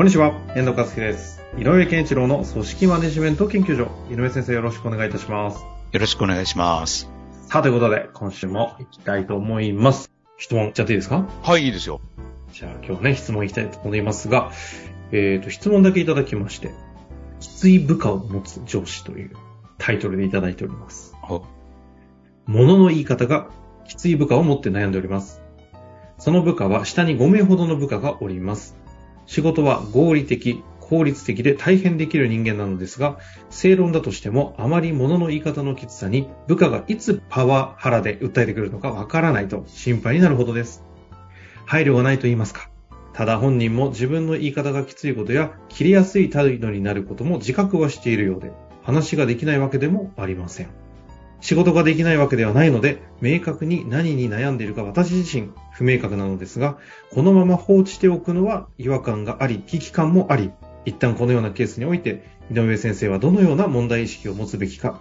こんにちは、遠藤和樹です。井上健一郎の組織マネジメント研究所。井上先生よろしくお願いいたします。よろしくお願いします。さあ、ということで、今週も行きたいと思います。質問いっちゃっていいですか？はい、いいですよ。じゃあ今日ね、質問いきたいと思いますが、えっ、と、質問だけいただきまして、きつい部下を持つ上司というタイトルでいただいております。お物の言い方がきつい部下を持って悩んでおります。その部下は下に5名ほどの部下がおります。仕事は合理的、効率的で大変できる人間なのですが、正論だとしてもあまり物の言い方のきつさに部下がいつパワハラで訴えてくるのかわからないと心配になるほどです。配慮がないと言いますか。ただ本人も自分の言い方がきついことや切れやすい態度になることも自覚はしているようで、話ができないわけでもありません。仕事ができないわけではないので、明確に何に悩んでいるか私自身不明確なのですが、このまま放置しておくのは違和感があり、危機感もあり、一旦このようなケースにおいて、井上先生はどのような問題意識を持つべきか、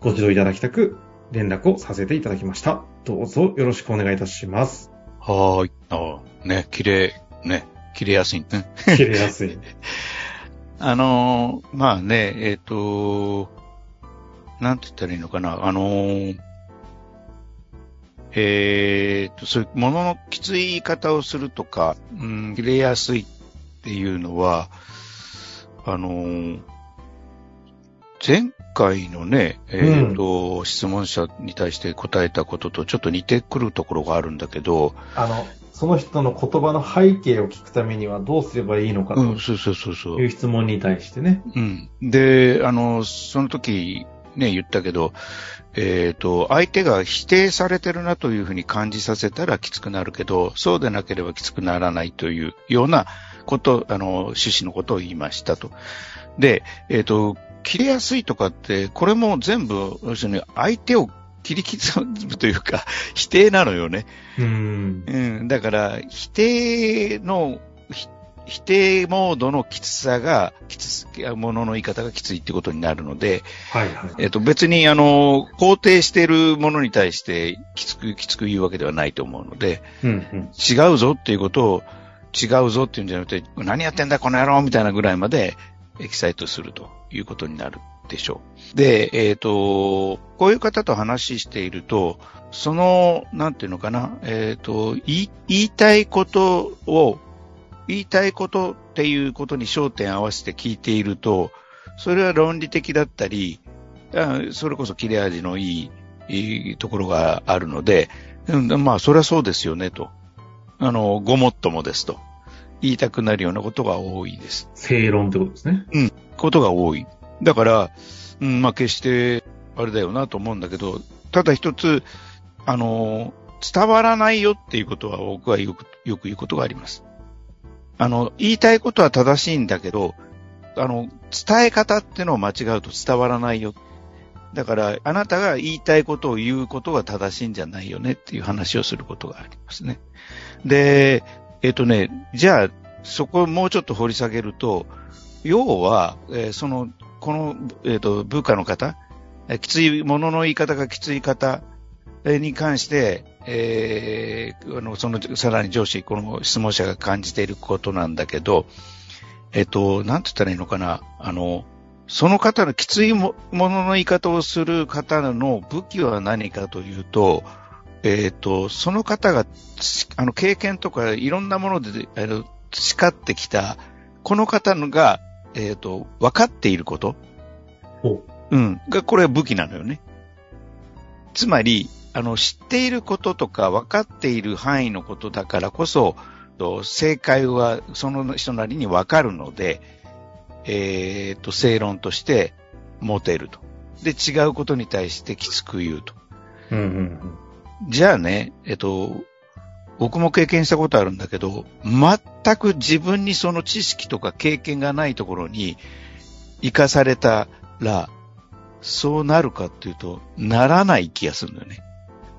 ご指導いただきたく、連絡をさせていただきました。どうぞよろしくお願いいたします。はーい。あね、切れ、ね、切れやすいね。切れやすい。あのーまあね、えっ、と、なんて言ったらいいのかな。あのーえっ、と、そういうもののきつい言い方をするとか、うん、切れやすいっていうのは、あのー前回のね、えっ、と、質問者に対して答えたこととちょっと似てくるところがあるんだけど、あの、その人の言葉の背景を聞くためにはどうすればいいのかうん、そうそうそうそうと。いう質問に対してね。うん。で、あの、その時ね、言ったけど、えっ、と、相手が否定されてるなというふうに感じさせたらきつくなるけど、そうでなければきつくならないというようなこと、あの、趣旨のことを言いましたと。で、えっ、と、切れやすいとかって、これも全部、要するに相手を切り刻むというか、否定なのよね。うーん。うん、だから、否定の、ひ否定モードのきつさが、きつ、ものの言い方がきついってことになるので、はいはい。えっと、別に、あの、肯定しているものに対して、きつく、きつく言うわけではないと思うので、うんうん。違うぞっていうことを、違うぞっていうんじゃなくて、何やってんだこの野郎みたいなぐらいまで、エキサイトするということになるでしょう。で、えっ、と、こういう方と話していると、その、なんていうのかな、えっ、と言い、言いたいことを、言いたいことっていうことに焦点を合わせて聞いていると、それは論理的だったり、あそれこそ切れ味のいいいいところがあるので、うんまあ、それはそうですよね、と。あの、ごもっともですと。言いたくなるようなことが多いです。正論ってことですね。ことが多い。だから、うん、まあ、決して、あれだよなと思うんだけど、ただ一つ、あの、伝わらないよっていうことは僕はよく、よく言うことがあります。あの、言いたいことは正しいんだけど、あの、伝え方ってのを間違うと伝わらないよ。だから、あなたが言いたいことを言うことが正しいんじゃないよねっていう話をすることがありますね。で、えっ、とね、じゃあ、そこをもうちょっと掘り下げると、要は、えーその、この、えっ、と、部下の方、きつい、ものの言い方がきつい方に関して、えーあの、その、さらに上司、この質問者が感じていることなんだけど、えっ、と、なんて言ったらいいのかな、あの、その方のきついもものの言い方をする方の武器は何かというと、えっ、と、その方が、つあの、経験とかいろんなもので、あの、培ってきた、この方のが、えっ、と、分かっていること、ほうん、が、これは武器なのよね。つまり、あの、知っていることとか分かっている範囲のことだからこそ、と正解はその人なりに分かるので、えっ、と、正論として持てると。で、違うことに対してきつく言うと。う。うんうんじゃあね、えっと、僕も経験したことあるんだけど、全く自分にその知識とか経験がないところに生かされたら、そうなるかっていうと、ならない気がするんだよね。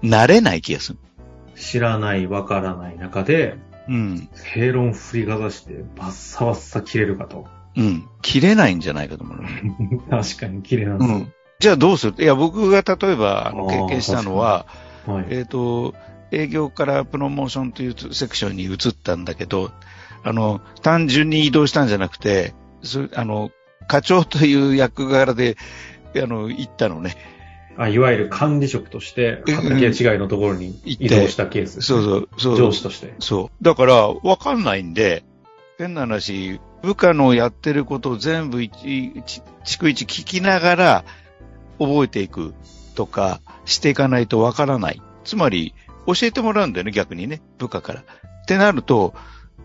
なれない気がする。知らない、わからない中で、うん。平論振りかざしてバッサバッサ切れるかと。うん。切れないんじゃないかと思う。確かに切れなんですよ。うん。じゃあどうする？いや、僕が例えば、あの、経験したのは、はい。えっ、と、営業からプロモーションというセクションに移ったんだけど、あの、単純に移動したんじゃなくて、そあの、課長という役柄で、あの、行ったのね。あいわゆる管理職として、うん畑違いのところに移動したケース。そうそう、そう。上司として。そう。だから、わかんないんで、変な話、部下のやってることを全部一、一逐一聞きながら覚えていくとかしていかないとわからない。つまり、教えてもらうんだよね、逆にね、部下から。ってなると、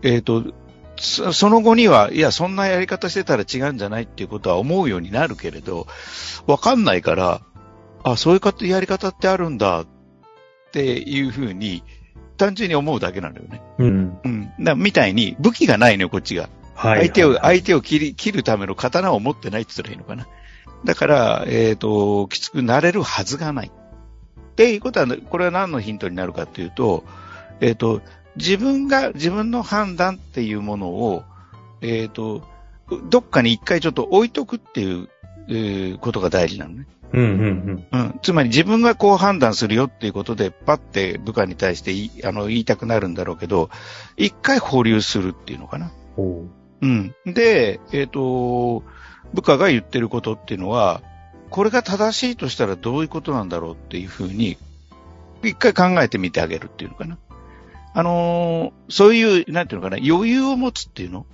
えっ、と、そその後には、いや、そんなやり方してたら違うんじゃないっていうことは思うようになるけれど、わかんないから、あ、そういうかやり方ってあるんだっていうふうに、単純に思うだけなのよね。うん。うん。だみたいに武器がないのよ、こっちが。はい。相手を、はい相手を切り、切るための刀を持ってないって言ったらいいのかな。だから、えっ、と、きつくなれるはずがない。っていうことは、これは何のヒントになるかっていうと、えっ、と、自分が、自分の判断っていうものを、えっ、と、どっかに一回ちょっと置いとくっていう、えーことが大事なのね。うんうんうん。つまり自分がこう判断するよっていうことで、パッて部下に対して言いあの言いたくなるんだろうけど、一回保留するっていうのかな。うううん。で、えっ、と、部下が言ってることっていうのは、これが正しいとしたらどういうことなんだろうっていうふうに、一回考えてみてあげるっていうのかな。あのーそういう、なんていうのかな、余裕を持つっていうの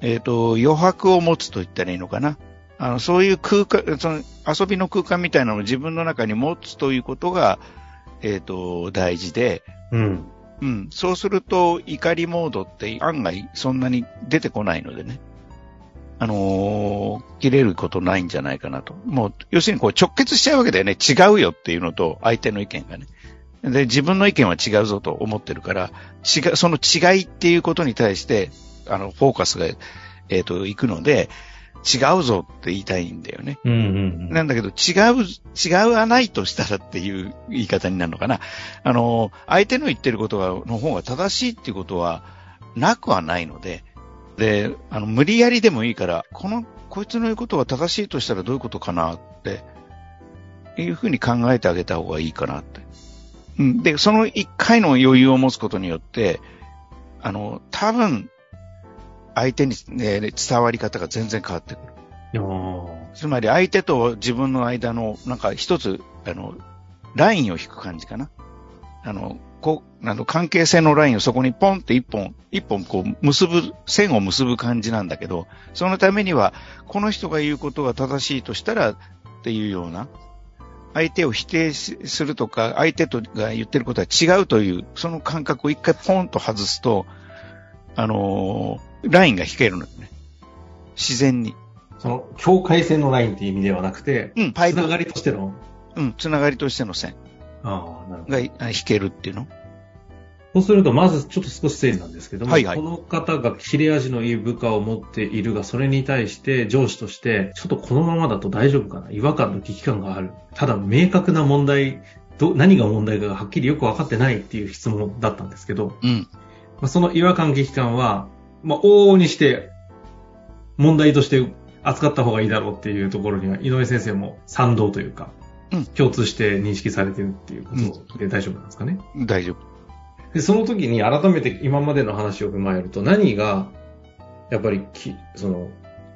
えっ、と、余白を持つと言ったらいいのかな。あの、そういう空間、その遊びの空間みたいなのを自分の中に持つということが、えっ、と、大事で、うん。うん。そうすると、怒りモードって案外そんなに出てこないのでね。あのー切れることないんじゃないかなと。もう、要するにこう直結しちゃうわけだよね。違うよっていうのと、相手の意見がね。で、自分の意見は違うぞと思ってるから、違う、その違いっていうことに対して、あの、フォーカスが、えっ、と、行くので、違うぞって言いたいんだよね。うんうんなんだけど、違う、違うはないとしたらっていう言い方になるのかな。あの、相手の言ってることが、の方が正しいっていうことは、なくはないので、で、あの、無理やりでもいいから、この、こいつの言うことが正しいとしたらどういうことかなって、いうふうに考えてあげた方がいいかなって。うん。で、その一回の余裕を持つことによって、あの、多分、相手に、ね、伝わり方が全然変わってくる。つまり相手と自分の間の、なんか一つ、あの、ラインを引く感じかな。あの、こう、あの、関係性のラインをそこにポンって一本、一本こう、結ぶ、線を結ぶ感じなんだけど、そのためには、この人が言うことが正しいとしたら、っていうような、相手を否定しするとか、相手とが言ってることは違うという、その感覚を一回ポンと外すと、あのーラインが引けるのよね。自然に。その、境界線のラインっていう意味ではなくて、うん、パイプつながりとしての、うん、つながりとしての線ああ、なるほど。があ引けるっていうの？そうすると、まずちょっと少し整理なんですけども、はいはいこの方が切れ味のいい部下を持っているが、それに対して上司として、ちょっとこのままだと大丈夫かな？違和感と危機感がある。ただ、明確な問題、ど何が問題かがはっきりよく分かってないっていう質問だったんですけど、うん。まあ、その違和感、危機感は、まあ、往々にして、問題として扱った方がいいだろうっていうところには、井上先生も賛同というか、うん共通して認識されてるっていうことで大丈夫なんですかね。大丈夫。で、その時に改めて今までの話を踏まえると、何が、やっぱりき、その、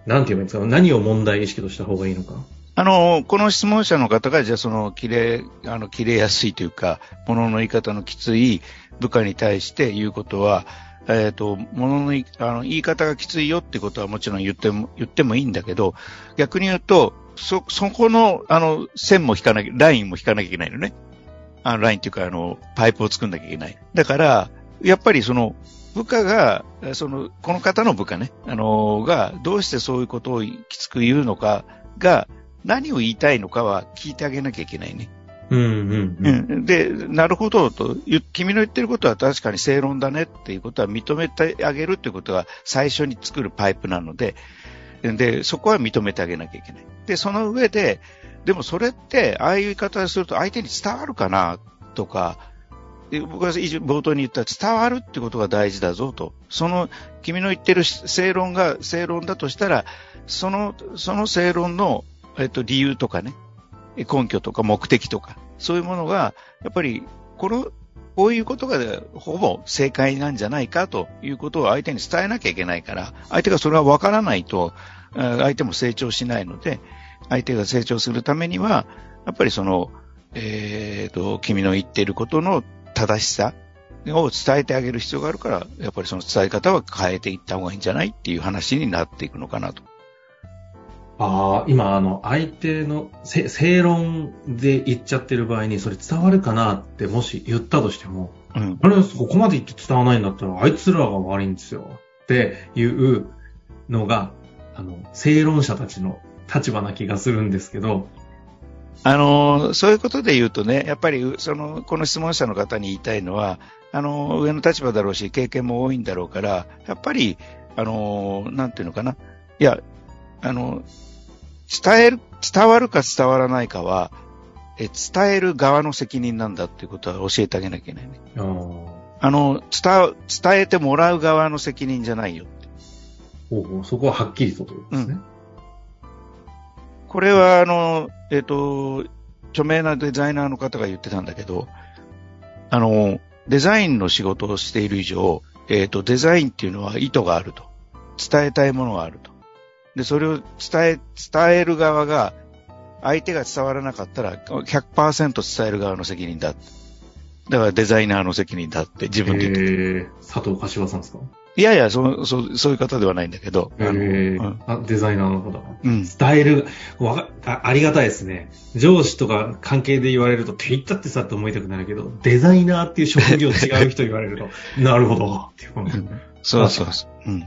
なんて言えばいいんですか何を問題意識とした方がいいのか。あの、この質問者の方が、じゃあその、切れ、あの、切れやすいというか、物の言い方のきつい部下に対して言うことは、えっ、と、物の言いあの言い方がきついよってことはもちろん言っても、言ってもいいんだけど、逆に言うと、そ、そこの、あの、線も引かなきゃ、ラインも引かなきゃいけないのね。あの、ラインっていうか、あの、パイプを作んなきゃいけない。だから、やっぱりその、部下が、その、この方の部下ね、あの、が、どうしてそういうことをきつく言うのかが、何を言いたいのかは聞いてあげなきゃいけないね。うんうんう。うん、で、なるほどと、君の言ってることは確かに正論だねっていうことは認めてあげるっていうことが最初に作るパイプなので、で、そこは認めてあげなきゃいけない。で、その上で、でもそれって、ああいう言い方をすると相手に伝わるかなとか、僕は冒頭に言った伝わるってことが大事だぞと。その、君の言ってる正論が正論だとしたら、その、その正論の、えっと、理由とかね、根拠とか目的とか、そういうものが、やっぱり、この、こういうことがほぼ正解なんじゃないかということを相手に伝えなきゃいけないから、相手がそれは分からないと、相手も成長しないので、相手が成長するためには、やっぱりその、えっ、ー、と、君の言っていることの正しさを伝えてあげる必要があるから、やっぱりその伝え方は変えていった方がいいんじゃないっていう話になっていくのかなと。ああ、今、あの、相手の正論で言っちゃってる場合に、それ伝わるかなってもし言ったとしても、うん、あれ、ここまで言って伝わらないんだったら、あいつらが悪いんですよ。っていうのが、あの、正論者たちの立場な気がするんですけど、あの、そういうことで言うとね、やっぱり、その、この質問者の方に言いたいのは、あの、上の立場だろうし、経験も多いんだろうから、やっぱり、あの、なんていうのかな。いや、あの、伝える、伝わるか伝わらないかは、え伝える側の責任なんだっていうことは教えてあげなきゃいけないね。あの、伝、伝えてもらう側の責任じゃないよって。ほうほうそこははっきりとということですね。うん、これは、あの、えっ、ー、と、著名なデザイナーの方が言ってたんだけど、あの、デザインの仕事をしている以上、えっ、ー、と、デザインっていうのは意図があると。伝えたいものがあると。で、それを伝え、伝える側が、相手が伝わらなかったら100%伝える側の責任だ。だからデザイナーの責任だって自分で言ってえ佐藤柏さんですか？いやいや、そそそういう方ではないんだけど。あの、うん、あデザイナーの方。うん。伝えるわあ、ありがたいですね。上司とか関係で言われると、って言ったってさって思いたくなるけど、デザイナーっていう職業違う人言われると、なるほど。っていう、うん、そうそうそう。うん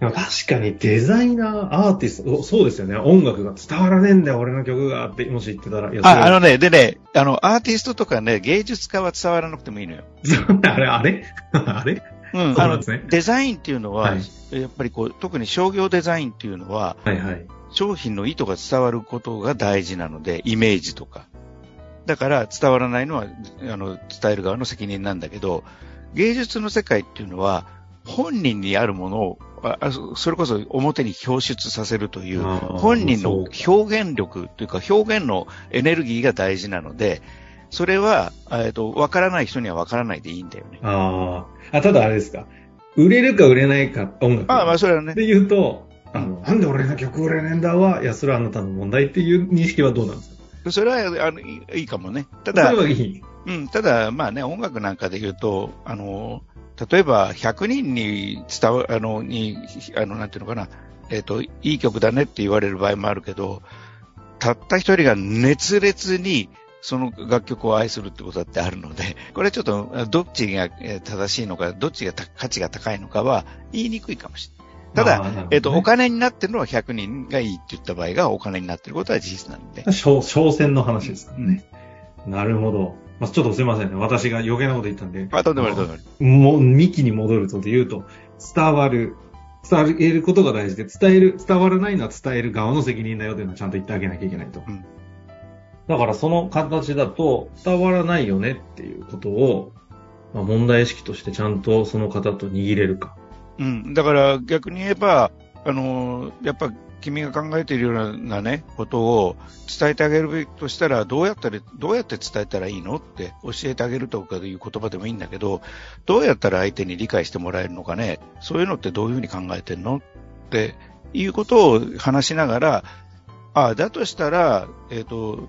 でも確かにデザイナー、アーティスト、そうですよね。音楽が伝わらねえんだよ、俺の曲がって、もし言ってたら。あ、あのね、でね、あの、アーティストとかね、芸術家は伝わらなくてもいいのよ。あれ、あれ？あれ？うん、あの、ね、デザインっていうのは、はい、やっぱりこう、特に商業デザインっていうのは、はいはい、商品の意図が伝わることが大事なので、イメージとか。だから伝わらないのは、あの、伝える側の責任なんだけど、芸術の世界っていうのは、本人にあるものをそれこそ表に表出させるという、本人の表現力というか表現のエネルギーが大事なので、それは、えっと、わからない人にはわからないでいいんだよね。ああ。ただあれですか。売れるか売れないか、音楽。ああ、まあそれはね。で言うと、あの、なんで俺の曲売れねえんだわ、いや、それはあなたの問題っていう認識はどうなんですか？それは、あの、いいかもね。ただ、それはいい。うん、ただ、まあね、音楽なんかで言うと、あの、例えば100人に伝わ、あの、に、あの、なんていうのかな、えっ、ー、と、いい曲だねって言われる場合もあるけど、たった一人が熱烈にその楽曲を愛するってことだってあるので、これちょっとどっちが正しいのか、どっちが価値が高いのかは言いにくいかもしれない。ただ、ね、えっ、ー、と、お金になってるのは100人がいいって言った場合がお金になってることは事実なんで。商戦の話ですからね。うん、なるほど。まあ、ちょっとすいませんね。私が余計なこと言ったんで。あ、とんでもない、とんでもない。もう、幹に戻るとで言うと、伝わる、伝わることが大事で、伝える、伝わらないのは伝える側の責任だよというのをちゃんと言ってあげなきゃいけないと。うん、だからその形だと、伝わらないよねっていうことを、まあ、問題意識としてちゃんとその方と握れるか。うん。だから逆に言えば、あの、やっぱ君が考えているようなね、ことを伝えてあげるべきとしたら、どうやったら、どうやって伝えたらいいのって教えてあげるとかいう言葉でもいいんだけど、どうやったら相手に理解してもらえるのかね、そういうのってどういうふうに考えてんの？っていうことを話しながら、ああ、だとしたら、えっ、ー、と、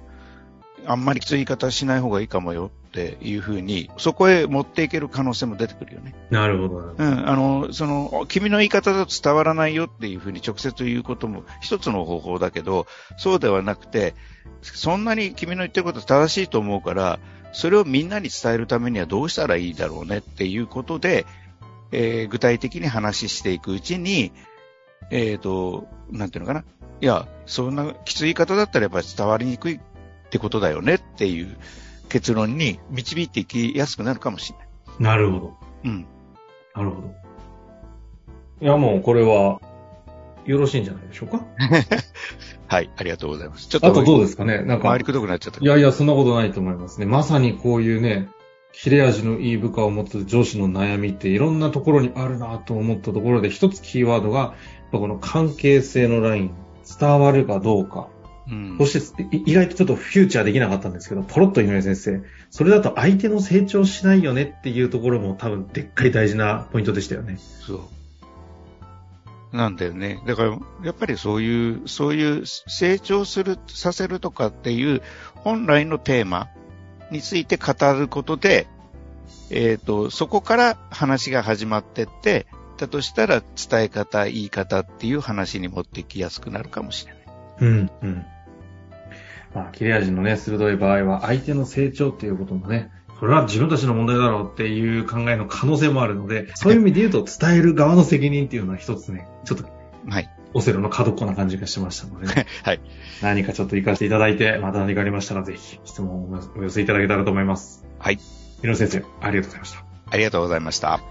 あんまりきつい言い方しない方がいいかもよっていうふうに、そこへ持っていける可能性も出てくるよね。なるほど。うん、あの、その、君の言い方だと伝わらないよっていうふうに直接言うことも一つの方法だけど、そうではなくて、そんなに君の言ってること正しいと思うから、それをみんなに伝えるためにはどうしたらいいだろうねっていうことで、えー、具体的に話していくうちに、えっ、ー、と、なんていうのかな。いや、そんなきつい言い方だったらやっぱり伝わりにくいっってことだよねっていう結論に導いていきやすくなるかもしれない。なるほど。うん。なるほど。いや、もうこれは、よろしいんじゃないでしょうか？はい、ありがとうございます。ちょっと、あとどうですかね？なんか回り、くどくなっちゃったいやいや、そんなことないと思いますね。まさにこういうね、切れ味のいい部下を持つ上司の悩みっていろんなところにあるなと思ったところで、一つキーワードが、この関係性のライン、伝わるかどうか。うんそして、い意外とちょっとフューチャーできなかったんですけど、ポロッと井上先生、それだと相手の成長しないよねっていうところも多分でっかい大事なポイントでしたよね。そう。なんだよね。だから、やっぱりそういう、そういう成長する、させるとかっていう本来のテーマについて語ることで、えっ、と、そこから話が始まってって、だとしたら伝え方、言い方っていう話に持ってきやすくなるかもしれない。うん、うん。まあ、切れ味のね、鋭い場合は、相手の成長っていうこともね、それは自分たちの問題だろうっていう考えの可能性もあるので、そういう意味で言うと、伝える側の責任っていうのは一つね、ちょっと、はい。オセロの角っこな感じがしましたのでね、はい。何かちょっと活かしていただいて、また何かありましたら、ぜひ質問をお寄せいただけたらと思います。はい。井上先生、ありがとうございました。ありがとうございました。